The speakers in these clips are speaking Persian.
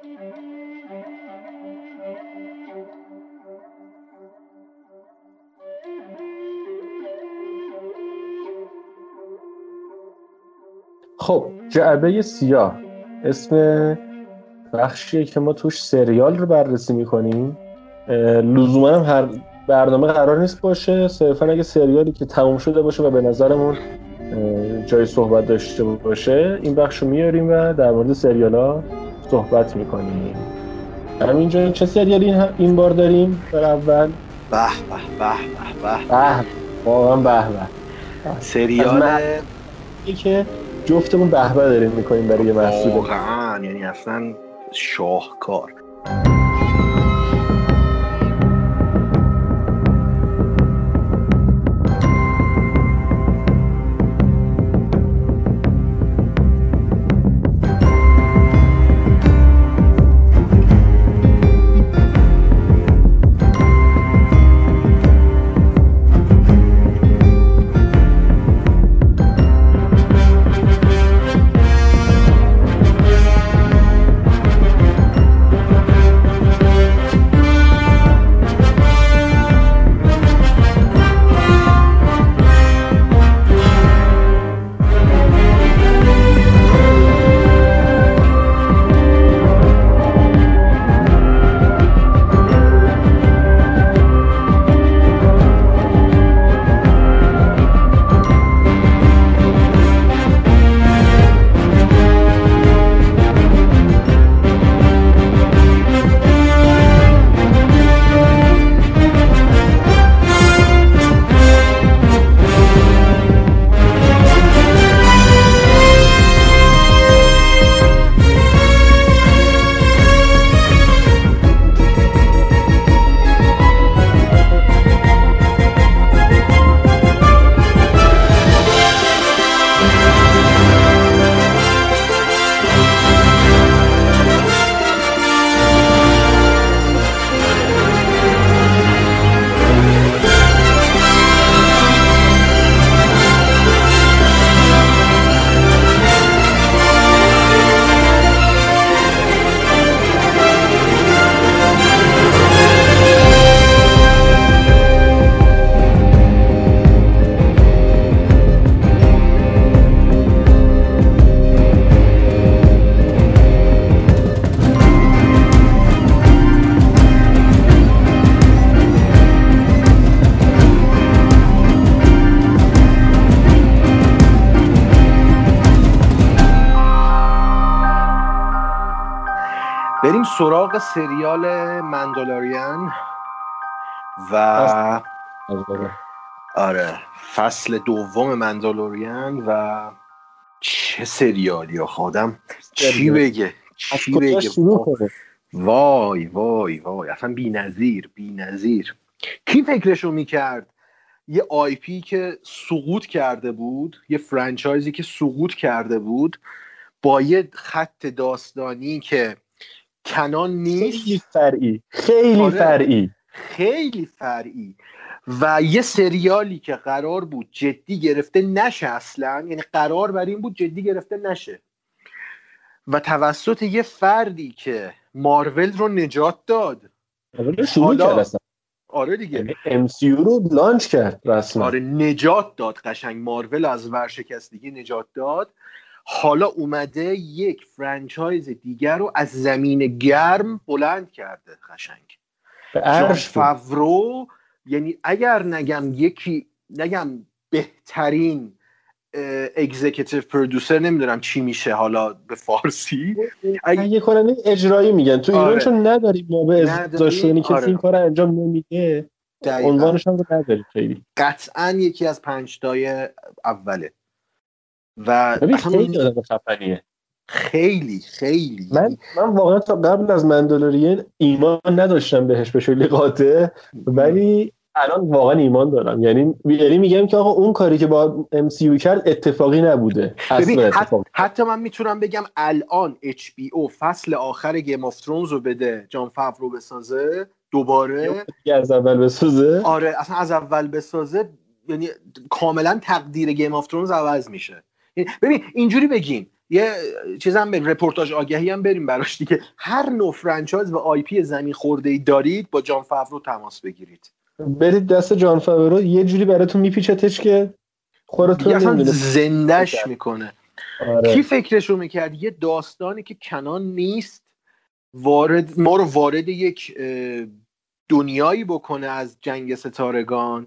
خب جعبه سیاه. اسم بخشیه که ما توش سریال رو بررسی می‌کنیم. لزوما هم هر برنامه قرار نیست باشه. صرفا اگه سریالی که تموم شده باشه و به نظرمون جای صحبت داشته باشه این بخش رو میاریم و در مورد سریال ها صحبت می‌کنیم. همینجا چه سریالی این بار داریم؟ در اول. به به به به به. واقعا به به. سریال که جفتمون به به داریم می‌کنیم برای یه محصول. واقعا یعنی اصلا شاهکار. سراغ سریال Mandalorian و آره فصل دوم Mandalorian و چه سریالی خودم چی بگه؟ چی بگه؟ وای وای وای اصلا بی نظیر بی نظیر. کی فکرشو می‌کرد؟ یه IP که سقوط کرده بود یه franchise ی که سقوط کرده بود با یه خط داستانی که کنان نیست؟ خیلی فرعی خیلی آره. فرعی. خیلی فرعی. و یه سریالی که قرار بود جدی گرفته نشه اصلا یعنی قرار بر این بود جدی گرفته نشه. و توسط یه فردی که مارول رو نجات داد. حالا آره دیگه. MCU یعنی رو لانچ کرد رسما. آره نجات داد قشنگ. مارول از ورشکستگی نجات داد. حالا اومده یک franchise دیگر رو از زمین گرم بلند کرده قشنگ. جان فاورو یعنی اگر نگم یکی نگم بهترین executive producer نمی‌دونم چی میشه حالا به فارسی. تهیه کننده اجرایی میگن. تو ایران آره. چون نداریم ما به ازداشونی کسی آره. این کار انجام نمیده عنوانش هم رو نداریم خیلی. قطعا یکی از پنج تای اوله. و خیلی خفنیه. خیلی خیلی. من من واقعا تا قبل از Mandalorian ایمان نداشتم بهش به شکل قاطع ولی الان واقعا ایمان دارم. یعنی یعنی میگم که آقا اون کاری که با MCU کرد اتفاقی نبوده. اتفاق. حتی من می‌تونم بگم الان HBO فصل آخر Game of Thrones رو بده جان فاورو بسازه دوباره. از اول بسازه. آره اصلا از اول بسازه یعنی کاملا تقدیر Game of Thrones عوض میشه. ببین اینجوری بگیم. یه چیزم به رپورتاج آگهی هم بریم براش دیگه. هر نوع franchise و IP زمین خورده ای دارید با جان فاورو تماس بگیرید. برید دست جان فاورو یه جوری براتون میپیچتش که خودتون اصلا زندش می‌کنه آره. کی فکرشو می‌کرد؟ یه داستانی که کنان نیست وارد ما رو وارد یک دنیایی بکنه از جنگ ستارگان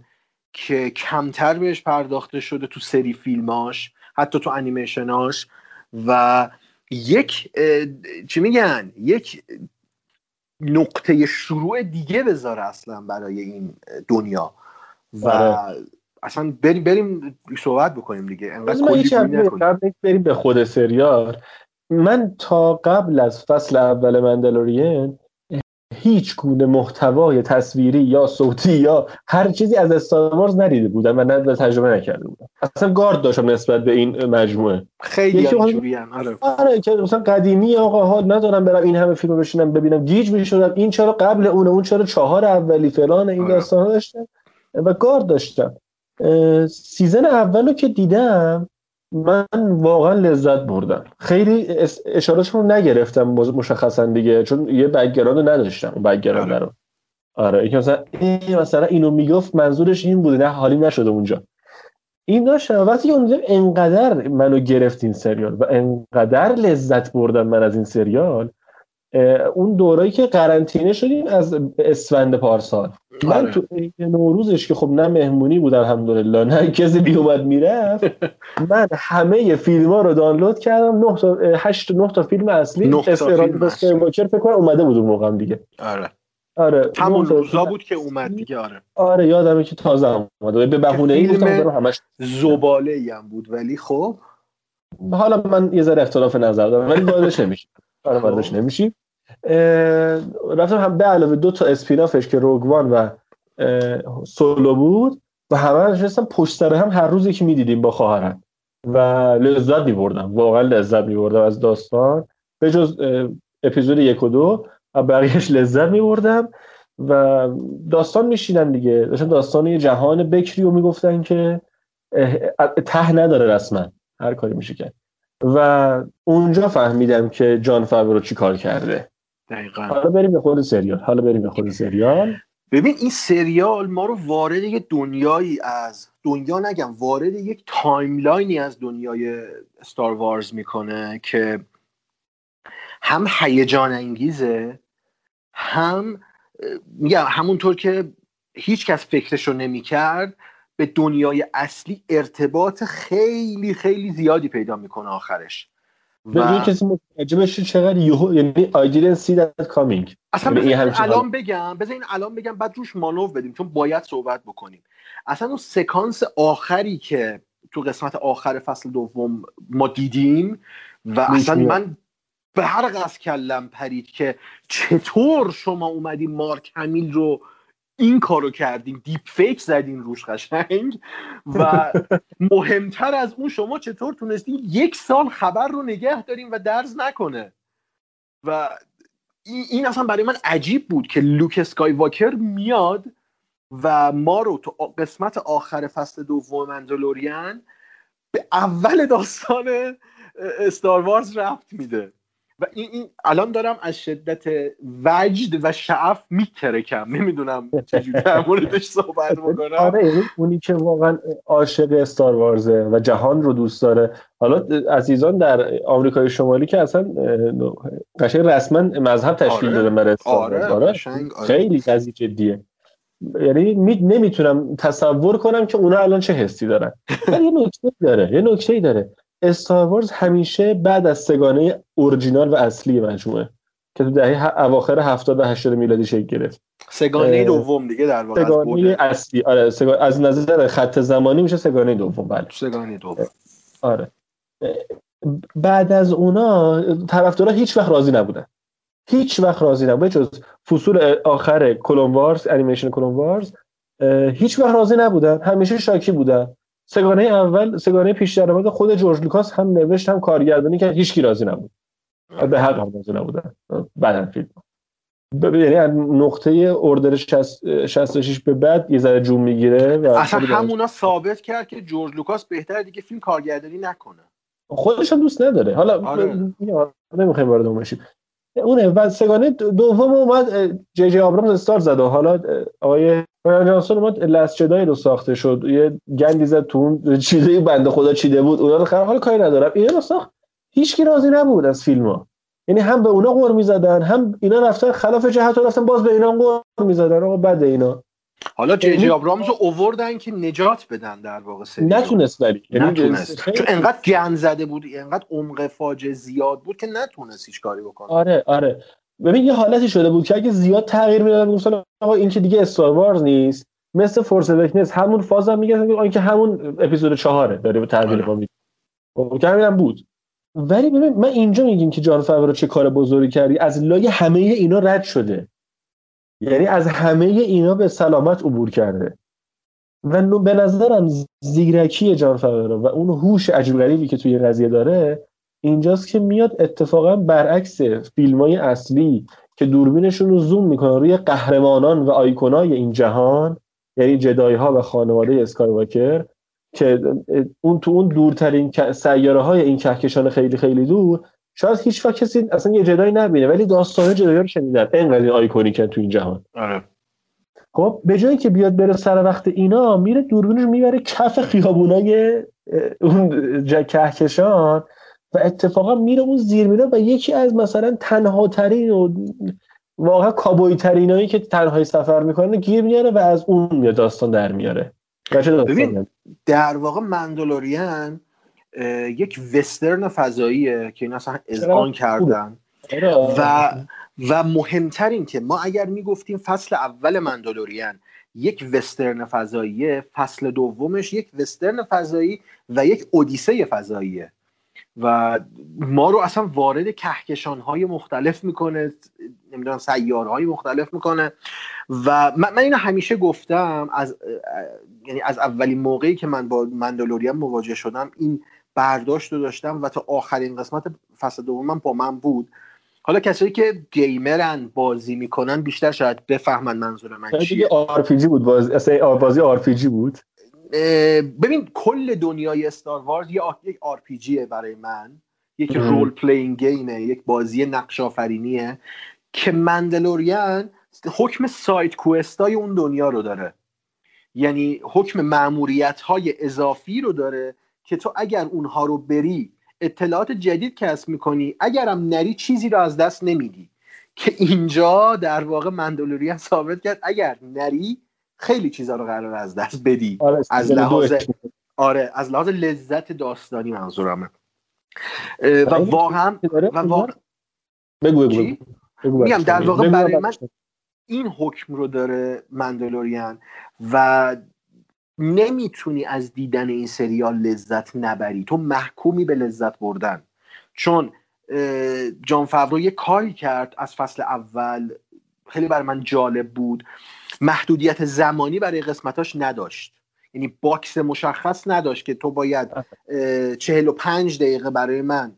که کمتر بهش پرداخته شده تو سری فیلماش. حتی تو انیمیشناش و یک چی میگن؟ یک نقطه شروع دیگه بذاره اصلا برای این دنیا و آره. اصلا بریم بریم صحبت بکنیم دیگه. انقدر بریم به خود سریال من تا قبل از فصل اول مندلورین هیچ گونه محتوای تصویری یا صوتی یا هر چیزی از استار ندیده بودم و نه تجربه نکرده بودم اصلا گارد داشتم نسبت به این مجموعه. خیلی آره. آره که مثلا قدیمی آقا ها ندارم برم این همه فیلم بشینم ببینم. گیج می‌شدم. این چرا قبل اون اون چرا چهار اولی فلان این آره. داستان داشتم. و گارد داشتم. season اولو که دیدم من واقعا لذت بردم. خیلی اشاراتشون رو نگرفتم مشخصا دیگه چون یه background نداشتم اون background آره. رو. آره این مثلا این مثلا اینو می‌گفت منظورش این بوده نه حالی نشده اونجا. این داشتم. وقتی اونجا انقدر منو گرفت این سریال و انقدر لذت بردم من از این سریال اون دورایی که قرنطینه شدیم از اسفند پارسال. من آره. تو نوروزش که خب نه مهمونی بود الحمدلله نه کسی بی اومد می‌رفت من همه فیلم ها رو دانلود کردم. 9 تا 8 9 تا فیلم اصلی اسپرانتو فکر کنم اومده بود اون موقع دیگه. آره. آره همون روزا بود که اومد دیگه آره. آره یادمه که تازه اومد. به بهونه ای گفتم همش. زباله ای هم بود ولی خب؟ حالا من یه ذره اختلاف نظر دارم ولی واردش نمیشیم آره واردش خب. رفتم هم به علاوه دو تا اسپینافش که روگوان و سولو بود و همه نشستم. پشت سر هم هر روزی که می‌دیدیم با خواهرم. و لذت میبردم. واقعا لذت میبردم از داستان. به جز اپیزود یک و دو و بقیهش لذت میبردم. و داستان میشینن دیگه. داشتن داستان یه جهان بکری رو می‌گفتن که ته نداره رسما. هر کاری میشه کرد. و اونجا فهمیدم که جان فاورو چی کار کرده. دقیقا. حالا بریم به خود سریال. حالا بریم به خود سریال. ببین این سریال ما رو وارد یک دنیایی از دنیا نگم وارد یک timeline ی از دنیای Star Wars می‌کنه که هم هیجان انگیزه هم میگم همونطور که هیچ کس فکرش رو نمی‌کرد به دنیای اصلی ارتباط خیلی خیلی زیادی پیدا می‌کنه آخرش. و کسی متوجه بشه چقدر یهو یعنی I didn't see that coming. اصلا یعنی الان بگم بذار این الان بگم بعد روش مانور بدیم چون باید صحبت بکنیم. اصلا اون سکانس آخری که تو قسمت آخر فصل دوم ما دیدیم و اصلا من برق از کلم پرید که چطور شما اومدیم مارک همیل رو این کارو کردیم دیپ فیک زدین روش قشنگ و مهمتر از اون شما چطور تونستین یک سال خبر رو نگه داریم و درز نکنه. و این اصلا برای من عجیب بود که لوک اسکای واکر میاد و ما رو تو قسمت آخر فصل دوم منزلوریان به اول داستان استار وارز رفت میده. و این, این الان دارم از شدت وجد و شعف میترکم. نمی‌دونم چجوری در موردش صحبت بکنم. آره یعنی اونی که واقعا عاشق استار وارزه و جهان رو دوست داره. حالا عزیزان در آمریکای شمالی که اصلا قشنگ رسما مذهب تشکیل آره. داده برای استار آره. آره. خیلی قضیه جدیه. یعنی می... نمی‌تونم تصور کنم که اونا الان چه حسی دارن. ولی یه نکته داره یه نکته داره. استار وارز همیشه بعد از سگانه اورجینال و اصلی مجموعه که تو دهه اواخر 70 و 80 میلادی شکل گرفت. سگانه دوم دیگه در واقع سگانه اصلی. آره سگانه از نظر خط زمانی میشه سگانه دوم بله. سگانه دوم. آره. بعد از اونا طرفدارا هیچ وقت راضی نبودن. هیچ وقت راضی نبودن. جز فصول آخر کلون وارز انیمیشن کلون وارز هیچ وقت راضی نبودن. همیشه شاکی بودن. سگانه اول سگانه پیش درآمد خود جورج لوکاس هم نوشت هم کارگردانی که هیچ کی راضی نبود. به حق هم راضی نبودن. بعدن فیلم. یعنی نقطه اردر 66 به بعد یه ذره جون می‌گیره و اصلا همونا ثابت کرد که جورج لوکاس بهتر دیگه فیلم کارگردانی نکنه. خودش هم دوست نداره. حالا آره. نمی‌خوایم وارد اون بشیم. اونه بعد سگانه دوم اومد جی جی آبرامز استار زد و حالا آقای رایان جانسون اومد لست جدای رو ساخته شد. یه گندی زد تو اون چیزی بنده خدا چیده بود اونا رو حال کاری ندارم. اینا رو ساخت. هیچ کی راضی نبود از فیلم ها یعنی هم به اونا قور می‌زدن هم اینا رفتن خلاف جهت رفتن باز به اینا قور می‌زدن. آقا بد اینا. حالا جی جی آبرامز رو اووردن که نجات بدن در واقع سریال نتونست ولی. یعنی نتونست. چون انقدر گند زده بود انقدر عمق فاجعه زیاد بود که نتونست هیچ کاری بکنه. آره آره. ببین یه حالتی شده بود که اگه زیاد تغییر می‌دادن می‌گفتن آقا این که دیگه استار وارز نیست؟ مثل فورس اوکنس همون فاز هم میگن که همون اپیزود چهاره داره به تغییر آره. میده. خب، که همین هم بود. ولی ببین من اینجا میگیم که جان فاورو چه کار بزرگی کردی؟ از لای همه اینا رد شده. یعنی از همه اینا به سلامت عبور کرده. و به نظرم زیرکی جان فاورو و اون هوش عجیب که توی قضیه داره اینجاست که میاد اتفاقا برعکس فیلم های اصلی که دوربینشون رو زوم می‌کنن روی قهرمانان و آیکونای این جهان یعنی جدای ها و خانواده اسکایواکر که اون تو اون دورترین سیاره های این کهکشان خیلی خیلی دور شاید هیچ وقت کسی اصلا یه جدایی نبینه ولی داستان جدایی رو شنیدن. اینقدر آیکونیکن تو این جهان. آره. خب به جایی که بیاد بره سر وقت اینا میره دوربینش می‌بره کف خیابونای اون کهکشان و اتفاقا میره اون زیر میره و یکی از مثلا تنها ترین و واقعا کابوی ترینایی که تنهایی سفر می‌کنه گیر میاره و از اون میاد داستان در میاره. ببین در واقع مندلوریان یک وسترن فضاییه که این اصلا اذعان کردن. و و مهمتر این که ما اگر می‌گفتیم فصل اول مندلوریان یک وسترن فضاییه فصل دومش یک وسترن فضایی و یک اودیسه فضاییه. و ما رو اصلا وارد کهکشان های مختلف می‌کنه نمی‌دونم های مختلف می‌کنه. و من, اینو همیشه گفتم از یعنی از اولین موقعی که من با Mandalorian مواجه شدم این برداشت رو داشتم و تا آخرین قسمت فصل دومم با من بود. حالا کسایی که gamer ن بازی می‌کنن بیشتر شاید بفهمن منظور من چیه. RPG بود؟ بازی بازی RPG بود؟ ببین کل دنیای Star Wars یه یک RPG برای من. یک role playing game ه یک بازی نقش آفرینیه که مندلوریان حکم سایت کوستای اون دنیا رو داره. یعنی حکم معموریت های اضافی رو داره که تو اگر اونها رو بری اطلاعات جدید کسب می‌کنی اگرم نری چیزی رو از دست نمیدی. که اینجا در واقع مندلوریان ثابت کرد اگر نری خیلی چیزا رو قرار از دست بدی. آره از لحاظ آره از لحاظ لذت داستانی منظورمه. و واقعا و واقعا بگو بگو میگم در واقع برای من این حکم رو داره مندلوریان و نمی‌تونی از دیدن این سریال لذت نبری. تو محکومی به لذت بردن. چون جان فاورو یه کاری کرد از فصل اول. خیلی برای من جالب بود. محدودیت زمانی برای قسمتاش نداشت. یعنی box مشخص نداشت که تو باید چهل و پنج دقیقه برای من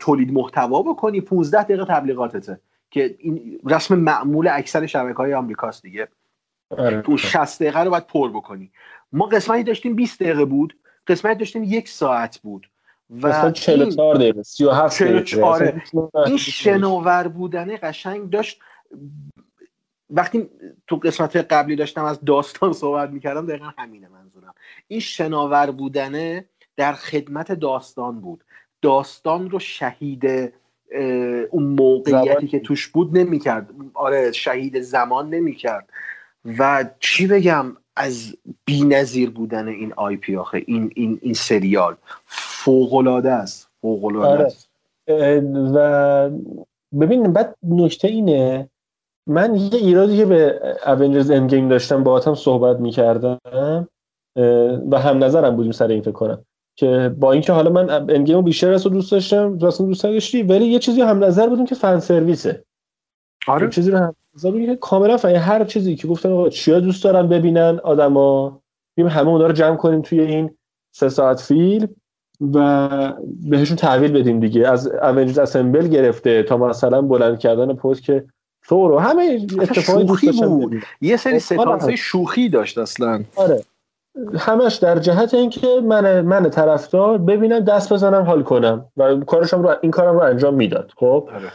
تولید محتوا بکنی. 15 دقیقه تبلیغاتته. که این رسم معمول اکثر شبکه های آمریکاست دیگه. آره. تو 60 دقیقه رو باید پر بکنی. ما قسمتی داشتیم 20 دقیقه بود قسمتی داشتیم یک ساعت بود و 44 دقیقه 37 دقیقه. این شناور بودنه قشنگ داشت. وقتی تو قسمت قبلی داشتم از داستان صحبت می‌کردم دقیقا همینه منظورم. این شناور بودنه در خدمت داستان بود. داستان رو شهید اون موقعیتی که توش بود نمی‌کرد. آره شهید زمان نمی‌کرد. و چی بگم؟ از بی نظیر بودن این آی پی آخه این, این, این سریال فوقلاده است فوقلاده آره. است و ببین بعد نکته اینه من یه ایرادی که به اونجرز اند داشتم با هم صحبت می‌کردم و هم نظرم بودیم سر این فکر کنم که با اینکه حالا من اند بیشتر از دوست داشتم راست دوست داشتی ولی یه چیزی هم نظر بودیم که فن سرویسه آره. چیزی رو هم که کاملا فن هر چیزی که گفتن آقا چیا دوست دارن ببینن آدما. بیم همه اونا رو جمع کنیم توی این سه ساعت فیلم و بهشون تحویل بدیم دیگه. از اونجرز اسمبل گرفته تا مثلا بلند کردن پست که ثور و همه اتفاقی بود. یه سری خب، ستانس شوخی داشت اصلا. آره. همش در جهت اینکه من من طرفدار ببینم دست بزنم حال کنم. و کارشم رو این کارم رو انجام می‌داد. خب؟ آره.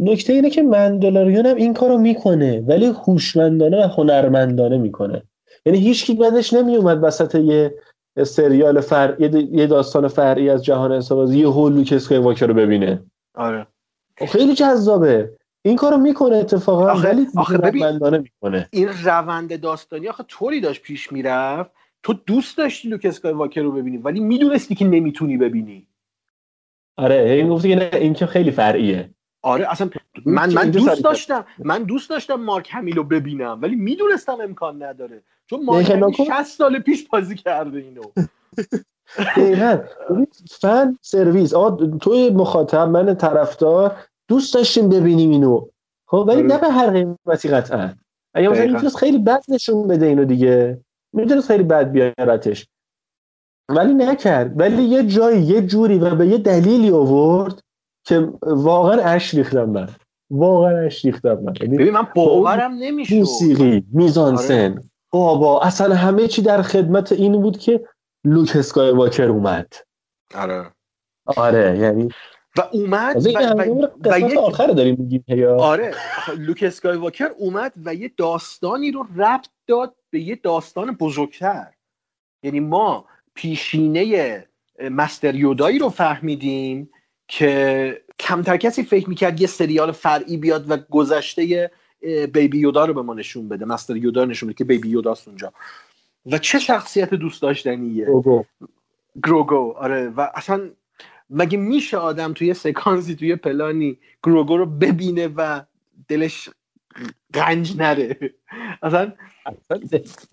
نکته اینه که مندلوریان هم این کارو می‌کنه ولی هوشمندانه و هنرمندانه می‌کنه. یعنی هیچ کی بعدش نمیومد وسط یه سریال فر یه داستان فرعی از جهان انسان یه هول لوک واکر رو ببینه. آره. خب خیلی جذابه. این کارو می‌کنه اتفاقا آخه ولی آخه ببین می‌کنه. این روند داستانی آخه طوری داشت پیش می‌رفت. تو دوست داشتی لوک اسکای واکر رو ببینی ولی می‌دونستی که نمی‌تونی ببینی. آره این گفتی که نه این که خیلی فرعیه. آره اصلا من من دوست داشتم. من دوست داشتم مارک همیل رو ببینم ولی می‌دونستم امکان نداره. چون مارک همیل 60 سال پیش بازی کرده اینو. دقیقا. فن سرویس. آه توی مخاطب من طرفدار دوست داشتیم ببینیم اینو. خب ولی آره. نه به هر قیمتی قطعا. اگه مثلا می‌تونست خیلی بد نشون بده اینو دیگه می‌تونست خیلی بد بیارتش ولی نکرد. ولی یه جایی یه جوری و به یه دلیلی آورد که واقعا اش ریختم من. واقعا اش ریختم من. یعنی ببین من باورم نمیشه موسیقی میزانسن آره. بابا اصلا همه چی در خدمت این بود که لوک اسکای واکر اومد. آره. آره یعنی و اومد و, و, و, آخر داریم میگیم آره. لوک اسکای واکر اومد و یه داستانی رو ربط داد به یه داستان بزرگتر. یعنی ما پیشینه مستر یودایی رو فهمیدیم. که کمتر کسی فکر می‌کرد یه سریال فرعی بیاد و گذشته بیبی یودا رو به ما نشون بده. مستر یودا نشون بده که بیبی یوداست اونجا. و چه شخصیت دوست داشتنیه. گروگو. گروگو آره. و اصلا مگه میشه آدم توی سکانسی توی پلانی گروگو رو ببینه و دلش گنج نره؟ اصلا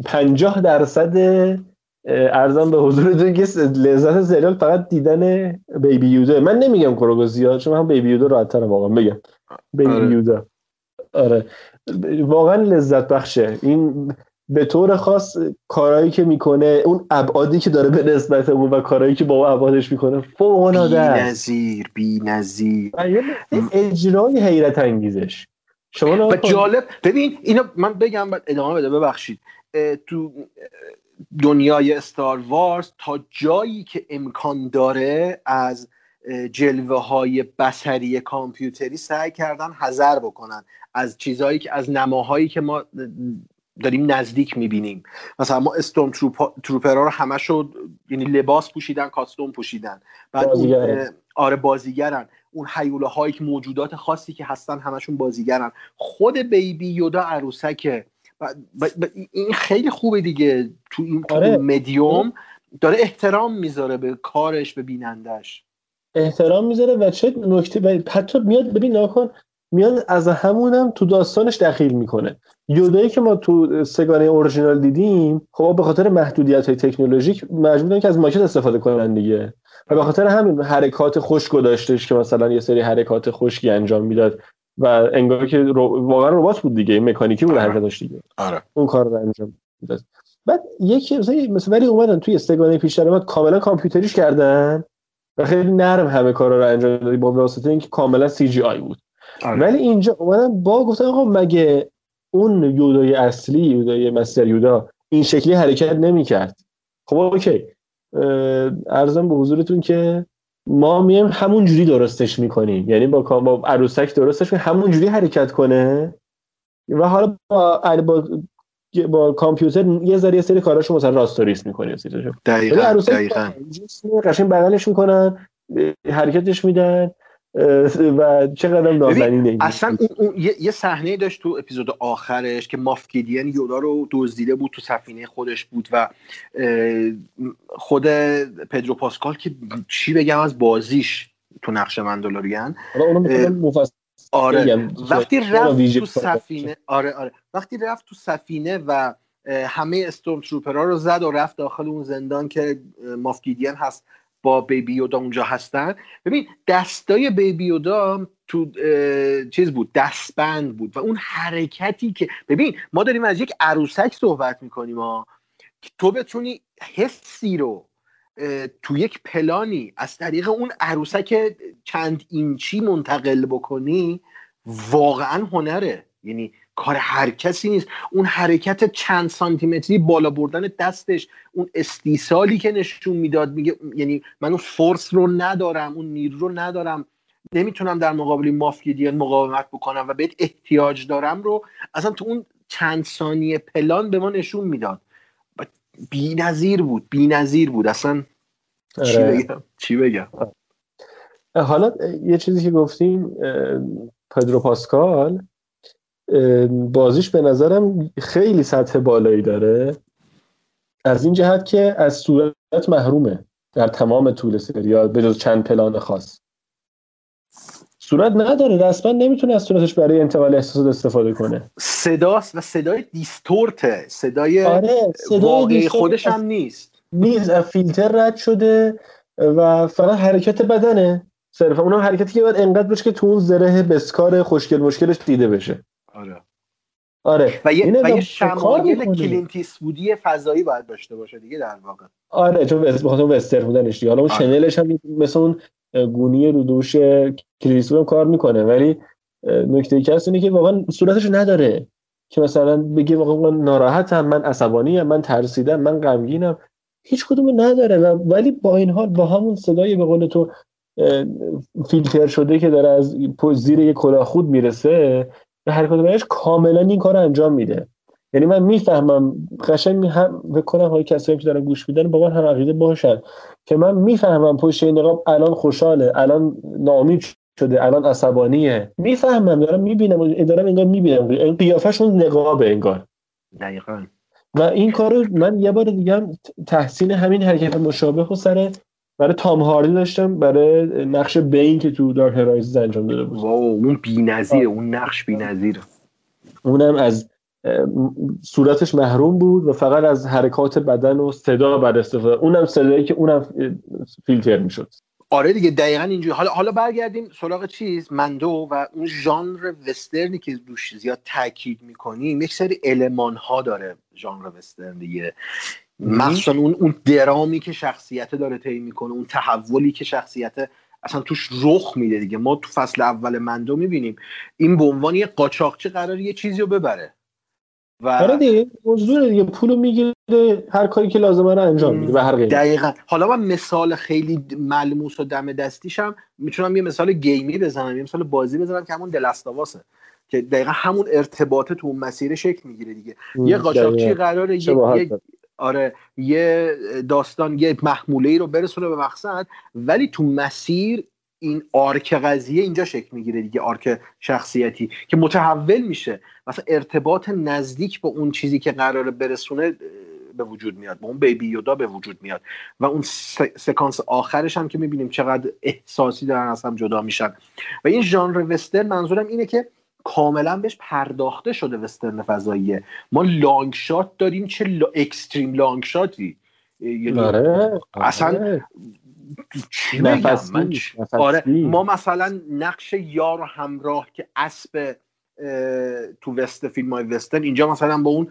پنجاه درصد ارزم به حضورتون که لذت سریال فقط دیدن بیبی یودا. من نمیگم کروگو زیاد چون من بیبی یودا راحت واقعا. بگم. بیبی آره. یودا. آره. واقعا لذت بخشه. این به طور خاص کارهایی که می‌کنه اون ابعادی که داره به نسبت اون و کارهایی که با اون ابعادش می‌کنه فوق العاده بی نظیر بی نظیر. اجرای حیرت انگیزش. شما و جالب ببین اینو من بگم بعد ادامه بده ببخشید. تو دنیای استار وارز تا جایی که امکان داره از جلوه های بسری کامپیوتری سعی کردن حذر بکنن از چیزهایی که از نماهایی که ما داریم نزدیک می‌بینیم. مثلا ما استون تروپرها رو همه شد یعنی لباس پوشیدن کاستوم پوشیدن. بعد اون آره بازیگرن. اون حیوله هایی که موجودات خاصی که هستن همشون بازیگرن. خود بیبی یودا عروسکه. این خیلی خوبه دیگه. تو این آره. مدیوم داره احترام می‌ذاره به کارش به بینندش احترام می‌ذاره و چه نکته حتی میاد ببین نکن میاد از همونم تو داستانش دخیل می‌کنه. یودایی که ما تو سگانه اورجینال دیدیم خب به خاطر محدودیت های تکنولوژیک مجبورن که از ماکت استفاده کنن دیگه. و به خاطر همین حرکات خشک داشتش که مثلا یه سری حرکات خشکی انجام می‌داد. و انگار که رو... واقعا ربات بود دیگه. مکانیکی بود آره. حرکتش دیگه. آره. اون کار رو انجام می‌داد بعد یکی مثلا ولی اومدن توی سه گانه پیش درآمد کاملا کامپیوتریش کردن و خیلی نرم همه کارا رو انجام دادی با واسطه اینکه کاملا CGI بود. آره. ولی اینجا اومدن با گفتن آقا مگه اون یودای اصلی یودای مستر یودا این شکلی حرکت نمی‌کرد؟ خب اوکی. عرضم به حضورتون که ما میم همون جوری درستش می‌کنیم. یعنی با با عروسک درستش همون جوری حرکت کنه. و حالا با با, با کامپیوتر یه ذره یه سری کاراشو مثلا راستوریس می‌کنه دقیقاً دقیقاً. قشنگ بغلش می‌کنن حرکتش میدن. و چقدر نازنینه اصلا اون, اون یه, صحنه داشت تو اپیزود آخرش که مافکیدین یودا رو دزدیده بود تو سفینه خودش بود و خود پدرو پاسکال که چی بگم از بازیش تو نقش مندلوریان آره. وقتی رفت تو سفینه آره آره. وقتی رفت تو سفینه و همه استورم تروپرها رو زد و رفت داخل اون زندان که مافکیدین هست. با بیبی یودا اونجا هستن. ببین دستای بیبی یودا تو چیز بود دستبند بود و اون حرکتی که ببین ما داریم از یک عروسک صحبت می‌کنیم ها. تو بتونی حسی رو تو یک پلانی از طریق اون عروسک چند اینچی منتقل بکنی واقعا هنره. یعنی کار هر کسی نیست. اون حرکت چند سانتیمتری بالا بردن دستش اون استیصالی که نشون می‌داد میگه یعنی من اون فورس رو ندارم اون نیرو رو ندارم. نمی‌تونم در مقابل مافیدیان مقاومت بکنم و بهت احتیاج دارم رو اصلا تو اون چند ثانیه پلان به ما نشون می‌داد. بی نظیر بود بی نظیر بود. اصلا چی آره. بگم؟ چی بگم؟ حالا یه چیزی که گفتیم پدرو پاسکال بازیش به نظرم خیلی سطح بالایی داره. از این جهت که از صورت محرومه در تمام طول سریال به جز چند پلان خاص. صورت نداره رسما نمی‌تونه از صورتش برای انتقال احساسات استفاده کنه. صداست و صدای دیستورته. صدای, آره، صدای واقعی خودش هم نیست. نیست فیلتر رد شده و فقط حرکت بدنه. صرفا اونم حرکتی که باید انقدر بشه که تو اون زره بسکار خوشگل مشکلش دیده بشه. آره. آره. و یه, و یه شمایل کلینت ایست وودی فضایی باید داشته باشه دیگه در واقع. آره چون بخاطر وسترن بودنش حالا اون آره. شنلش هم مثل اون گونی رو دوش هم کار می‌کنه. ولی نکته ای که هست اینه که واقعا صورتش نداره که مثلا بگی واقعا ناراحتم من عصبانیم من ترسیدم من غمگینم. هیچ کدوم نداره و ولی با این حال با همون صدای به قول تو فیلتر شده که داره از زیر یک کلاه خود می‌رسه به هر کدومش کاملا این کار انجام میده. یعنی من می‌فهمم قشنگ هم بکنم های کسایی که دارن گوش میدن با من هم عقیده باشن که من می‌فهمم پشت این نقاب الان خوشحاله الان ناامید شده الان عصبانیه. می‌فهمم دارم می‌بینم دارم انگار می‌بینم. این قیافشون نقابه انگار. دقیقا. و این کارو من یه بار دیگه هم تحسین همین حرکت مشابه و سر برای تام هاردی داشتم برای نقش بین که تو دارک هرایز انجام داده بود. واو اون بی‌نظیره اون نقش بی‌نظیره اونم از صورتش محروم بود و فقط از حرکات بدن و صدا بر استفاده اونم صدایی که اونم فیلتر می‌شد. آره دیگه دقیقا اینجوری. حالا حالا برگردیم سراغ چیز مندو و اون ژانر وسترنی که روش زیاد تاکید می‌کنیم یک سری المان ها داره ژانر وسترن دیگه. مخصوصا اون اون درامی که شخصیت داره طی می‌کنه اون تحولی که شخصیت اصلا توش رخ میده دیگه. ما تو فصل اول مندو می‌بینیم این به عنوان یه قاچاقچی قرار یه چیزی رو ببره. و آره دیگه موضوع دیگه. پولو می‌گیره هر کاری که لازمه رو انجام میده به هر غیر. دقیقا. حالا من مثال خیلی ملموس و دم دستیشم می‌تونم یه مثال game ی بزنم یه مثال بازی بزنم که همون دلستاواسه که دقیقا همون ارتباطه تو اون مسیر شکل می‌گیره دیگه. یه قاچاقچی قراره یه آره یه داستان یه محموله ای رو برسونه به مقصد. ولی تو مسیر این arc قضیه اینجا شکل می‌گیره دیگه arc شخصیتی که متحول میشه. مثلا ارتباط نزدیک با اون چیزی که قراره برسونه به وجود میاد. با اون بیبی یودا به وجود میاد. و اون سکانس آخرش هم که می‌بینیم چقدر احساسی دارن از هم جدا میشن. و این ژانر وسترن منظورم اینه که کاملا بهش پرداخته شده وسترن فضاییه. ما لانگ شات داریم چه لا... اکستریم لانگ شاتی. یعنی آره. اصلا آره. چی من آره ما مثلا نقش یار و همراه که اسب تو وست فیلم های وسترن اینجا مثلا با اون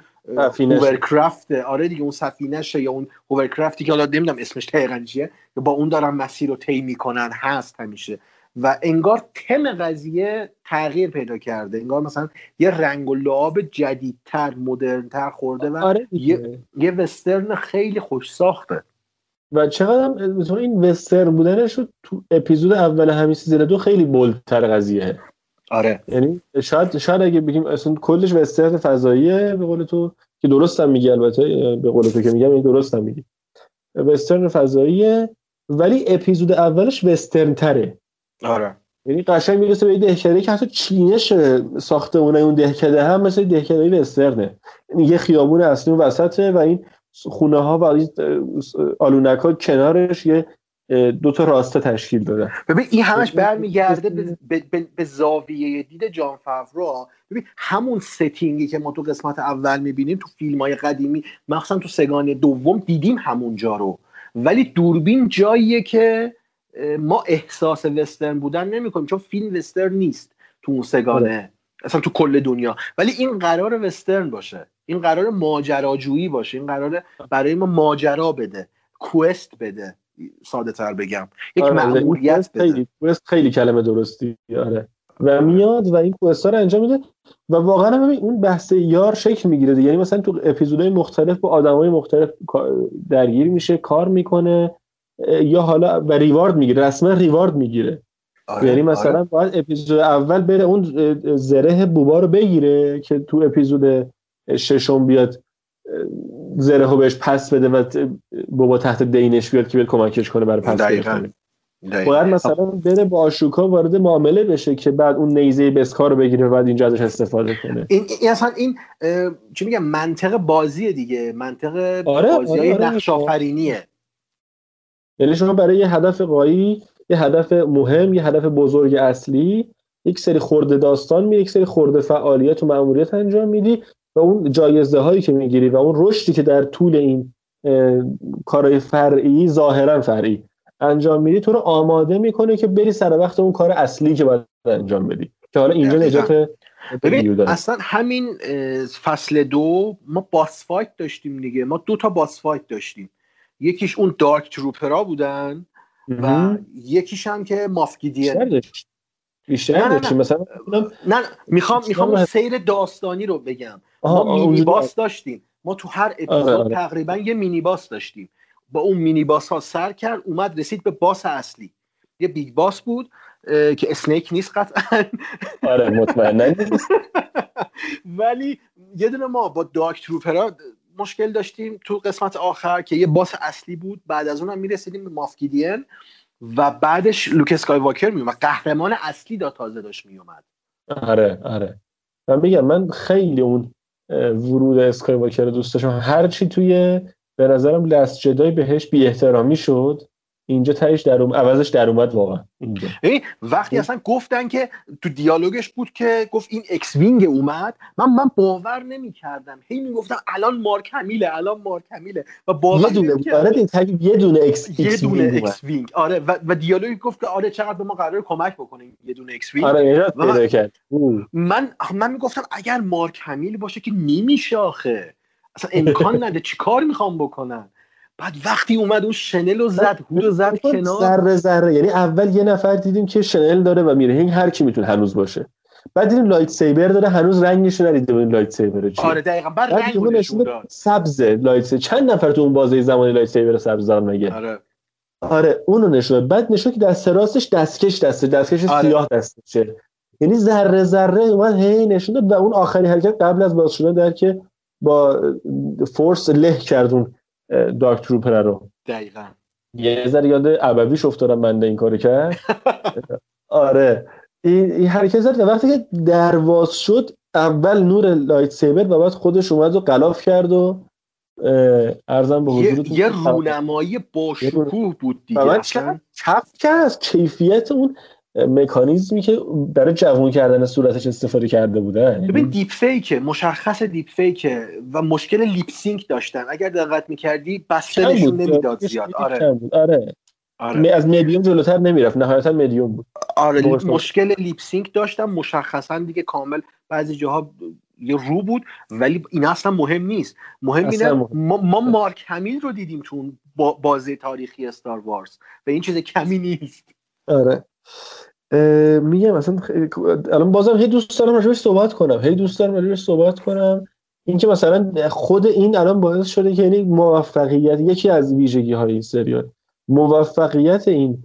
hovercraft آره دیگه اون سفینهشه یا اون hovercraft ی که حالا نمی‌دونم اسمش دقیقا چیه با اون دارن مسیر رو طی می‌کنن هست همیشه. و انگار تم قضیه تغییر پیدا کرده. انگار مثلا یه رنگ و لعاب جدیدتر مدرنتر خورده و آره یه،, یه وسترن خیلی خوش ساخته. و چقدر این وسترن بودنش رو تو اپیزود اول همین season دو خیلی bold تر قضیه. آره. یعنی شاید شاید اگه بگیم اصلا کلش وسترن فضاییه به قول تو که درستم میگی البته به قول تو که میگم این درستم میگی. وسترن فضاییه ولی اپیزود اولش وسترن تره آره. یعنی قشنگ می‌رسه به دهکده که حتی چینش ساختمونه اون دهکده هم مثل دهکده وسترنه. یعنی یه خیابون اصلی وسطه و این خونه ها و آلونک ها کنارش یه دو تا راسته تشکیل داده. ببین این همش برمیگرده به, به, به زاویه دید جان فاورو ببین همون ستینگی که ما تو قسمت اول می‌بینیم تو فیلم های قدیمی مخصوصا تو سگانه دوم دیدیم همونجا رو. ولی دوربین جاییه که ما احساس وسترن بودن نمی‌کنیم چون فیلم وسترن نیست تو اون سگانه. اصلا تو کل دنیا. ولی این قرار وسترن باشه. این قرار ماجراجویی باشه. این قرار برای ما ماجرا بده. کوست بده. ساده تر بگم. یک آره، مأموریت بده. خیلی خیلی کلمه درستی. آره. و میاد و این کوستا رو انجام میده. و واقعا ببین اون بحث یار شکل می‌گیره یعنی مثلا تو اپیزودهای مختلف با آدمای مختلف درگیر میشه کار می‌کنه. یا حالا و ریوارد می‌گیره رسما ریوارد می‌گیره. آره، یعنی مثلا آره. باید اپیزود اول بره اون زره بوبا رو بگیره که تو اپیزود ششم بیاد زره رو بهش پس بده و بابا تحت دینش بیاد که بیاد کمکش کنه برای پس دقیقا. باید مثلا بره با آشوکا وارد معامله بشه که بعد اون نیزه بسکار رو بگیره و بعد اینجا ازش استفاده کنه. این, این اصلا این چی میگم منطق بازیه دیگه. منطق آره، بازی های آره، آره. نقش آفرینیه یعنی شما برای یه هدف قایی یه هدف مهم یه هدف بزرگ اصلی یک سری خورده داستان می یک سری خورده فعالیت و مأموریت انجام میدی و اون جایزه هایی که می‌گیری و اون رشدی که در طول این کارهای فرعی ظاهرا فرعی انجام میدی تو رو آماده می‌کنه که بری سر وقت اون کار اصلی که باید انجام بدی. که حالا اینجا نجات ببین اصلا همین فصل دو ما باس فایت داشتیم دیگه. ما دو تا باس فایت داشتیم. یکیش اون دارک تروپرا بودن و یکیش هم که ماف گیدیونه بیشتر نه نه, مثلا نه, می‌خوام می‌خوام سیر داستانی رو بگم. ما mini boss داشتیم. ما تو هر اپیزود آره، آره. تقریبا یه mini boss داشتیم. با اون mini boss ها سر کرد اومد رسید به boss اصلی. یه big boss بود که اسنیک نیست قطعا. آره مطمئنا ولی یه دونه ما با dark trooper ا مشکل داشتیم تو قسمت آخر که یه boss اصلی بود. بعد از اونم می‌رسیدیم به ماف گیدیون و بعدش لوک اسکای واکر میومد قهرمان اصلی دا تازه داشت میومد آره آره. من میگم من خیلی اون ورود اسکای واکر دوست داشتم. هرچی توی به نظرم Last Jedi بهش بی احترامی شد. اینجا تهش در اوم... عوضش در اومد واقعا. اینجا. وقتی اصلا گفتن که تو دیالوگش بود که گفت این X-Wing اومد من من باور نمی‌کردم. هی می‌گفتم الان مارک همیله الان مارک همیله و باور یه دونه آره این یه دونه X یه دونه X Wing آره و, و دیالوگی گفت که آره چقدر به ما قرار کمک بکنه یه دونه X-Wing آره من, کرد. من من می‌گفتم اگر مارک همیل باشه که نمیشه آخه. اصلا امکان نداره. چیکار می‌خوام بکنن؟ بعد وقتی اومد اون شنل رو زد hood رو زد کنار. ذره ذره. یعنی اول یه نفر دیدیم که شنل داره و میره. این هر کی می‌تونه هنوز باشه. بعد دیدیم lightsaber داره هنوز رنگش ندیده این lightsaber چیه آره دقیقاً. بعد, بعد رنگ نشون داد سبز lightsaber. چند نفر تو اون بازه زمانی lightsaber سبز دارن مگه؟ آره. آره اونو نشون بعد نشون که دست راستش دستکش دسته. دستکش آره. سیاه دستشه. یعنی ذره ذره اومد هی نشون داد و اون آخری حرکت قبل از باز شدن در که با فورس له کردون دارک تروپر رو. دقیقا. یه ذره یاد ابویش افتادم بنده این کارو کرد. آره. این حرکت زد. وقتی که درواز شد اول نور لایت سیبر و بعد خودش اومد و قلاف کرد و عرضم به حضورتون یه, یه رونمایی با شکوه بود دیگه. کف کرد. از کیفیت اون مکانیزمی که برای جوون کردن صورتش استفاده کرده بودن. ببین دیپ فیکه مشخص دیپ فیکه و مشکل lip sync داشتن. اگر دقت می‌کردی بسته نشون نمی‌داد زیاد. آره. آره. آره. از مدیوم جلوتر نمی‌رفت. نهایتا مدیوم بود. آره مشکل lip sync داشتن مشخصا دیگه کامل بعضی جاها یه رو بود ولی این اصلا مهم نیست. مهم اینه ما, ما مارک همیل رو دیدیم چون بازی تاریخی استار وارز و این چیز کمی نیست. آره. میگم مثلا الان بازم هی دوست دارم راجبش صحبت کنم. هی دوست دارم راجبش صحبت کنم. اینکه مثلا خود این الان باعث شده که یعنی موفقیت یکی از ویژگی های این سریال موفقیت این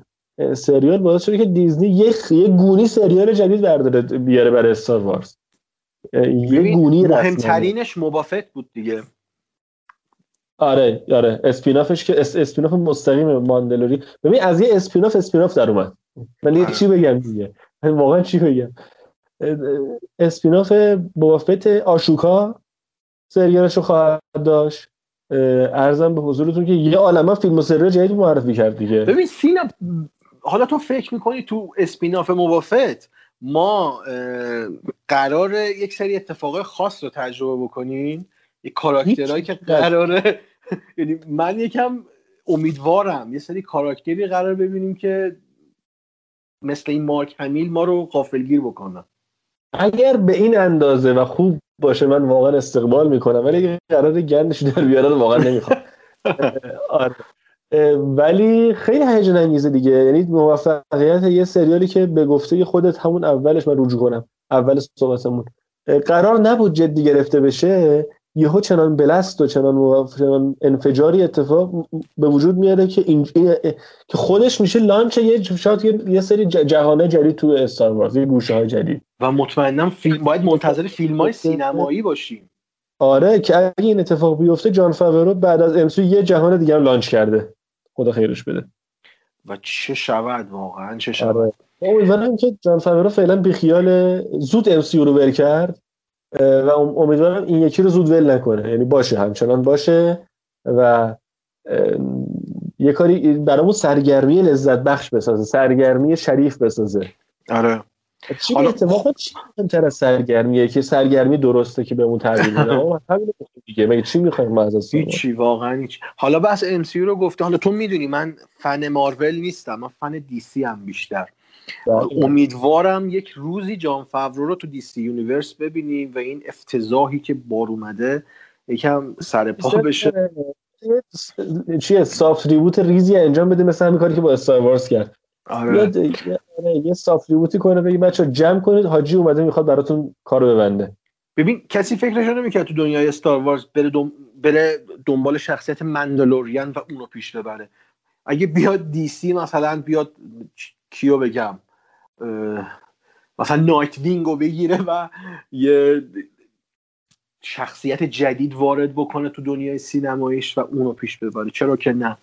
سریال باعث شده که دیزنی یه یه گونی سریال جدید برداره بیاره برای استار وارز. یه گونی مهمترینش بوبا فت بود دیگه. آره آره. spin-off ش که اس spin-off مستقیم ماندلورین. ببین از یه spin-off، spin-off در اومد. ولی آره. چی بگم دیگه؟ واقعا چی بگم؟ spin-off بوبا فت آشوکا سریالشو خواهد داشت. عرضم به حضورتون که یه عالمه فیلم و سریال جدید معرفی کرد دیگه. ببین سینا حالا تو فکر می‌کنی تو spin-off بوبا فت ما قرار یک سری اتفاق خاص رو تجربه بکنیم؟ یه کاراکترهایی که قراره یعنی من یکم امیدوارم یه سری کاراکتری قرار ببینیم که مثل این مارک همیل ما رو غافلگیر بکنن. اگر به این اندازه و خوب باشه من واقعا استقبال می‌کنم ولی قرار گندش در بیارن واقعا نمی‌خوام. آره. ولی خیلی هیجان انگیزه دیگه. یعنی موفقیت یه سریالی که به گفته خودت همون اولش من رجوع کنم اول صحبتمون. قرار نبود جدی گرفته بشه. یهو چنان بلست و چنان, چنان انفجاری اتفاق به وجود میاره که این... که خودش میشه لانچ یه شاید یه, یه سری جهانه جدید تو استار وارز یه گوشه های جدید. و مطمئنم فیلم باید منتظر فیلم های سینمایی باشیم. آره که اگه این اتفاق بیفته جان فاورو بعد از امسو یه جهان دیگر لانچ کرده. خدا خیرش بده. و چه شود واقعا چه شود. آره. امیدوارم که جان فاورو فعلا بیخیال زود امسیو رو بر کرد. و امیدوارم این یکی رو زود ول نکنه. یعنی باشه همچنان باشه و یه کاری برامون سرگرمی لذت بخش بسازه سرگرمی شریف بسازه. آره. چی حالا... اتفاقا چی تر از سرگرمیه که سرگرمی درسته که بهمون تعبیر میده همین دیگه. مگه چی می‌خوایم ما از چی واقعا هیچ. حالا بس ام رو گفته. حالا تو می‌دونی من فن مارول نیستم. من fan DC هم بیشتر. امیدوارم یک روزی جان فاورو رو تو DC Universe ببینیم و این افتضاحی که بار اومده یکم سر پا بشه. یه soft reboot ریزی انجام بده مثل همین کاری که با استار وارز کرد. آره. یه, soft reboot ی کنه بگی بچه جمع کنید حاجی اومده می‌خواد براتون کارو ببنده. ببین کسی فکرش نمی‌کرد تو دنیای استار وارز بره, دم... بره دنبال شخصیت مندلورین و اونو پیش ببره. اگه بیاد DC مثلا بیاد کیو بگم؟ مثلا نایت وینگ رو بگیره و یه شخصیت جدید وارد بکنه تو دنیای سینماییش و اونو پیش ببره. چرا که نه؟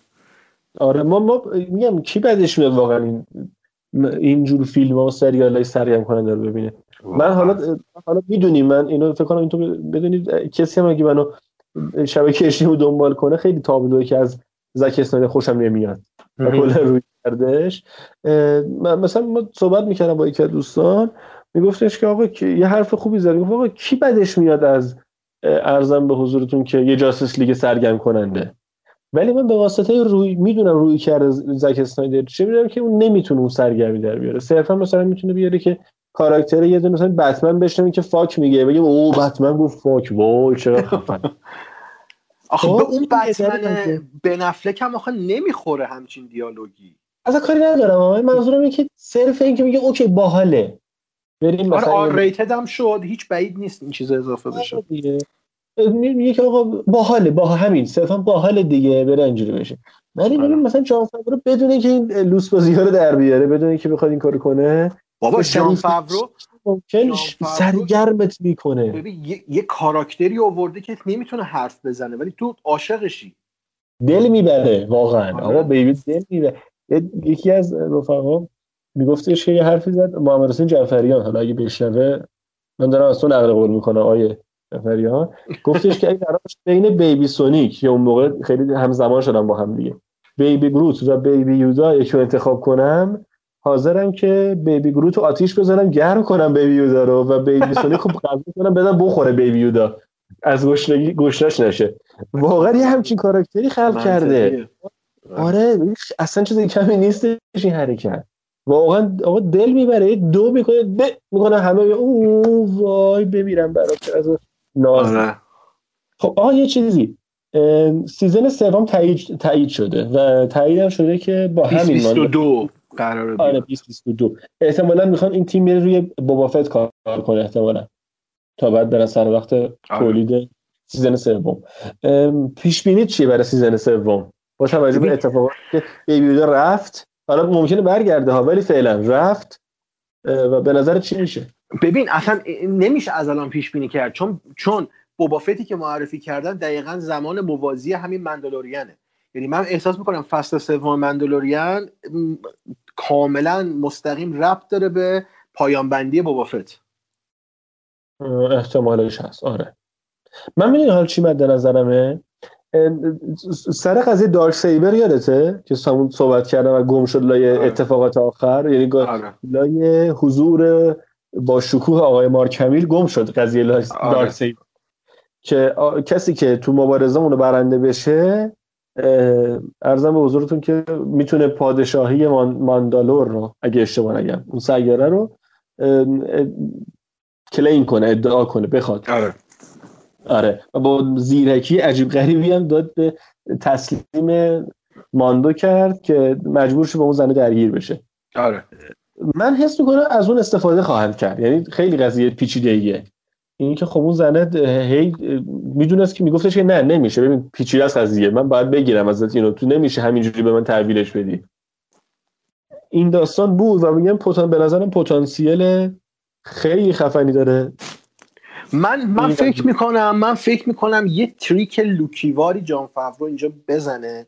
آره ما ما میگم کی بدش میاد واقعا این اینجور فیلم ها و سریال های سرگرم کننده رو ببینه؟ من حالا حالا می‌دونی من اینو فکر کنم این تو بدونید کسی هم اگه منو شبکه اجتماعی دنبال کنه خیلی تابلوه که از زک اسنایدر خوشم نمیاد. کل روی کردش. مثلا ما صحبت می‌کردم با یکی دوستان میگفتش که آقا یه حرف خوبی زد. گفت آقا کی بدش میاد از ارزم به حضورتون که یه جاسوس لیگ سرگرم کننده؟ ولی من به واسطه روی می‌دونم روی کرده زک اسنایدر چه می‌دونم که اون نمی‌تونه اون سرگرمی در بیاره. صرفا مثلا می‌تونه بیاره که کاراکتر یه دونه مثلا بتمن بشنوی که fuck میگه. بگه او بتمن گفت fuck. وای چرا خفن آخه به خب، اون بتمن بن افلک هم آخه نمی‌خوره همچین دیالوگی. از کاری ندارم. منظورم اینه که صرف این که میگه OK باحاله. بریم آره R rated هم شد. هیچ بعید نیست این چیز اضافه آره بشه. میگه که آقا باحاله. با همین. صرفا باحال دیگه. بره اینجوری بشه. ولی ببین آره. مثلا جان فاورو بدونه که این لوس بازی رو در بیاره بدونه که بخواد این کارو کنه. بابا جان فاورو ممکن سرگرمت می‌کنه. ببین یه،, یه کاراکتری آورده که نمی‌تونه حرف بزنه ولی تو عاشقشی. دل می‌بره واقعا. آره. آقا بیبی دل می‌بره. یکی از رفقا میگفتش که یه حرفی زد محمد حسین جعفریان حالا اگه بشنوه من دارم از تو نقل قول می‌کنم آیه جعفریان. گفتش که اگه بین بیبی سونیک یا اون موقع خیلی همزمان شدن با هم دیگه بیبی گروت و بیبی یودا یکی انتخاب کنم حاضرم که بیبی گروت رو آتیش بزنم گرم کنم بیبی یودا رو و بیبی سونیک رو غذا کنم بدم بخوره بیبی یودا. از گشنگی گشنش نشه. واقعا یه همچین کاراکتری خلق کرده. آره. اصلا چیز کمی نیستش این حرکت. واقعا آقا دل می‌بره دو می‌کنه ب می‌کنه همه او وای بمیرم برات از ناز. آره. خب آقا یه چیزی. season سوم تایید تایید شده و تایید هم شده که با همین 22 قراره آره 2022 احتمالاً می‌خوان این تیم بره روی بوبافت کار کنه احتمالاً. تا بعد برن سر وقت آره. تولید season سوم. پیش بینی چیه برای season سوم؟ با توجه به اتفاقاتی که baby رفت حالا ممکنه برگرده ها ولی فعلا رفت و به نظر چی میشه؟ ببین اصلا نمیشه از الان پیش بینی کرد. چون چون بوبافتی که معرفی کردن دقیقا زمان موازی همین مندلورینه یعنی من احساس می‌کنم فصل سوم مندلورین کاملا مستقیم ربط داره به پایان بندی بوبافت احتمالش هست. آره. من می‌دونی حال چی مد نظرمه؟ سر قضیه دارک سیبر یادته که سامون صحبت کردم و گم شد لای آره. اتفاقات آخر یعنی آره. لای حضور با شکوه آقای مارکمیل گم شد قضیه لای آره. دارک سیبر که کسی که تو مبارزه اونو برنده بشه ارزم به حضورتون که می‌تونه پادشاهی ماندالور رو اگه اشتباه نگم اون سیاره رو کلیم کنه ادعا کنه بخواد آره. آره. و با زیرکی عجیب غریبی هم داد به تسلیم ماندو کرد که مجبور شه با اون زنه درگیر بشه. آره. من حس می‌کنم از اون استفاده خواهند کرد. یعنی خیلی قضیه پیچیده ایه این که خب اون زنه هی می‌دونست که میگفتش که نه نمیشه. ببین پیچیده است قضیه. من باید بگیرم ازت اینو. تو نمیشه همینجوری به من تحویلش بدی. این داستان بود و میگم پتان به نظرم پتانسیل خیلی خفنی داره. من من فکر می‌کنم من فکر می‌کنم یه تریک لوکیواری جان فاورو اینجا بزنه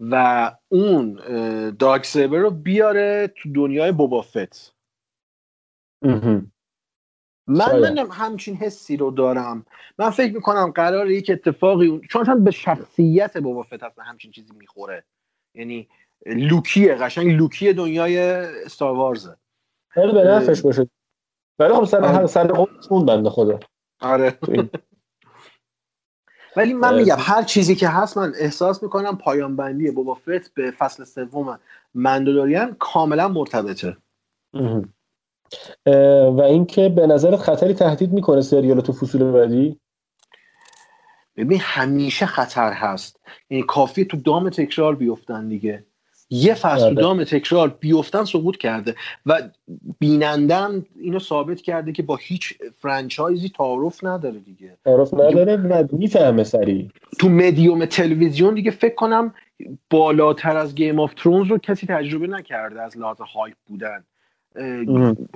و اون دارک سیبر رو بیاره تو دنیای بوبافت من من همچین حسی رو دارم. من فکر می‌کنم قرار یک اتفاقی چون به شخصیت بوبافت هست همچین چیزی می‌خوره. یعنی لوکیه قشنگ لوکی دنیای استاروارزه خیلی به نفش باشه. ولی خب سر هر سر خود بنده خدا. آره. ولی من میگم هر چیزی که هست من احساس می‌کنم پایان بندی بابا فت به فصل سوم مندلوریان کاملا مرتبطه. و اینکه به نظر خطری تهدید می‌کنه سریال تو فصول بعدی؟ ببین همیشه خطر هست. یعنی کافیه تو دام تکرار بیفتن دیگه. یه فصل آره. دام تکرار بیفتن سقوط کرده و بینندن اینو ثابت کرده که با هیچ فرانچایزی تعارف نداره دیگه. تعارف نداره و می‌فهمه سری تو مدیوم تلویزیون دیگه فکر کنم بالاتر از گیم آف ترونز رو کسی تجربه نکرده از لحاظ hype بودن.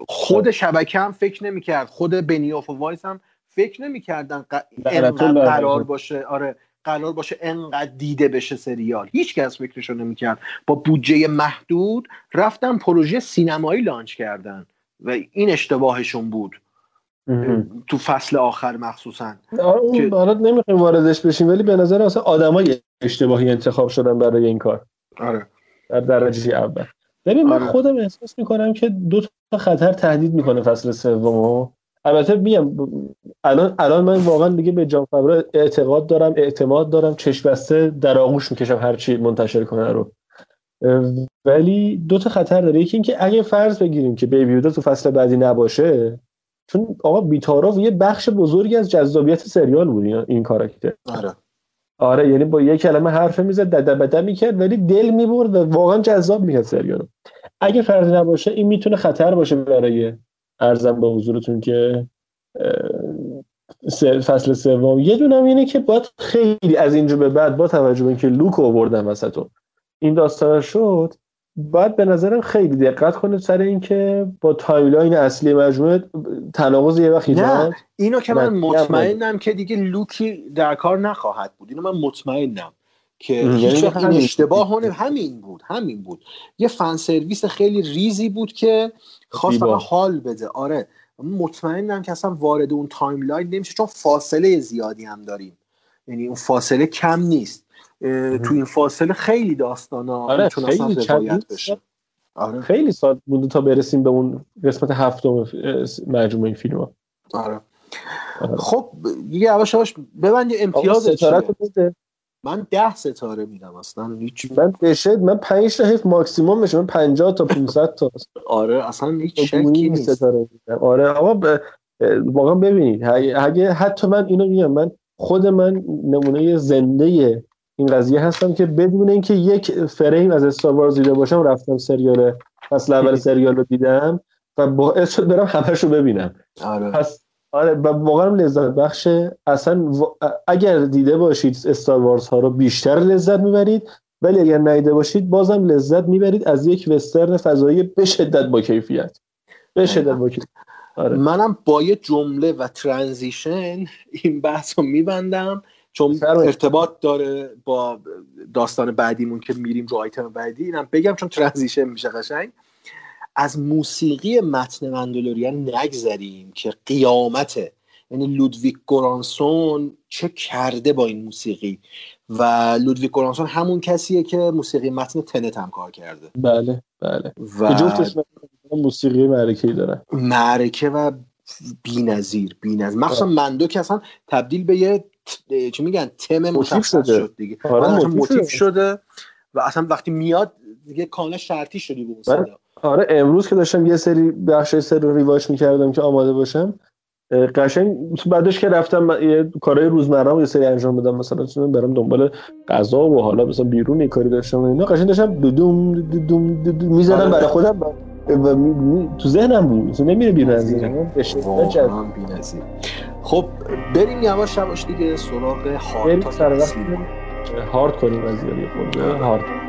خود شبکه هم فکر نمی‌کرد. خود بنیاف و وایس هم فکر نمی‌کردن قرار باشه. آره. قرار باشه انقدر دیده بشه سریال. هیچ کس فکرشو نمی‌کرد. با بودجه محدود رفتن پروژه سینمایی launch کردن و این اشتباهشون بود. تو فصل آخر مخصوصا. آره حالا نمی‌خوایم واردش بشیم ولی به نظر اصلا آدمای اشتباهی انتخاب شدن برای این کار. آره. در درجه اول. ببین من آره. خودم احساس می‌کنم که دو تا خطر تهدید می‌کنه فصل سومو البته میگم الان الان من واقعا دیگه به جان فبرا اعتقاد دارم اعتماد دارم چشم بسته در آغوش می‌کشم هر چی منتشر کنه رو. ولی دو تا خطر داره. یکی اینکه اگه فرض بگیریم که بیبی تو فصل بعدی نباشه چون آقا بیتاروف یه بخش بزرگی از جذابیت سریال بود این کاراکتر. آره. آره یعنی با یه کلمه حرف می‌زد دد بده می‌کرد ولی دل می‌برد و واقعا جذاب می‌کرد سریال اگه فرض نباشه این می‌تونه خطر باشه برای ارزم به حضورتون که فصل سوم. یه دونم اینه که باید خیلی از اینجا به بعد با توجه به اینکه لوک آوردن وسطو این داستان شد باید به نظرم خیلی دقت کنه سر اینکه با timeline اصلی مجموعه تناقض یه وقت نه اینو که من مطمئنم که دیگه لوکی در کار نخواهد بود. اینو من مطمئنم که هیچ یعنی این اشتباه همین بود همین بود. یه fan service خیلی ریزی بود که خواست فقط حال بده. آره. مطمئنم که اصلا وارد اون timeline نمیشه چون فاصله زیادی هم داریم. یعنی اون فاصله کم نیست. تو این فاصله خیلی داستان ها آره خیلی روایت بشه. آره. خیلی سال بوده تا برسیم به اون قسمت هفتم مجموعه این فیلم ها آره. آره. خب دیگه یواش یواش ببند امتیاز من ده ستاره میدم اصلا. هیچ من بشه من 5 تا حیف ماکسیموم بشه من 50 تا 500 تا. آره اصلا هیچ شکی نیست. ستاره میدم. آره آقا واقعا ببینید اگه حتی من اینو میگم من خود من نمونه زنده این قضیه هستم که بدون اینکه یک فریم از استار وارز دیده باشم رفتم سریال فصل اول سریال رو دیدم و باعث شد برم همش رو ببینم. آره. پس آره واقعا لذت بخشه اصلا اگر دیده باشید استار وارز ها رو بیشتر لذت می‌برید ولی اگر ندیده باشید بازم لذت می‌برید از یک وسترن فضایی به شدت با کیفیت. به شدت با کیفیت. آره. منم با یه جمله و transition این بحث رو میبندم چون ارتباط داره با داستان بعدیمون که میریم رو آیتم بعدی اینم بگم چون transition میشه قشنگ. از موسیقی متن مندلوریان نگذریم که قیامته یعنی لودویگ گورانسون چه کرده با این موسیقی؟ و لودویگ گورانسون همون کسیه که موسیقی متن تنت هم کار کرده. بله بله. و موسیقی معرکه داره معرکه و بی‌نظیر بی‌نظیر. مخصوصا بله. مندو که اصلا تبدیل به یه چی میگن؟ تم مشخص شد دیگه. آره موتیف شده. و اصلا وقتی میاد دیگه کاملا شرطی شدی به آره امروز که داشتم یه سری بخش سری رو ریواش می‌کردم که آماده باشم قشنگ بعدش که رفتم یه کارهای روزمره یه سری انجام بدم مثلا چون برم دنبال غذا و حالا مثلا بیرون یه کاری داشتم اینا. قشنگ داشتم دودوم دودوم می‌زدم آره. برای خودم و تو ذهنم بود. مثلا نمیره بیرون از خب بریم یواش یواش دیگه سراغ هارت هارد کنیم از یه خود هارد.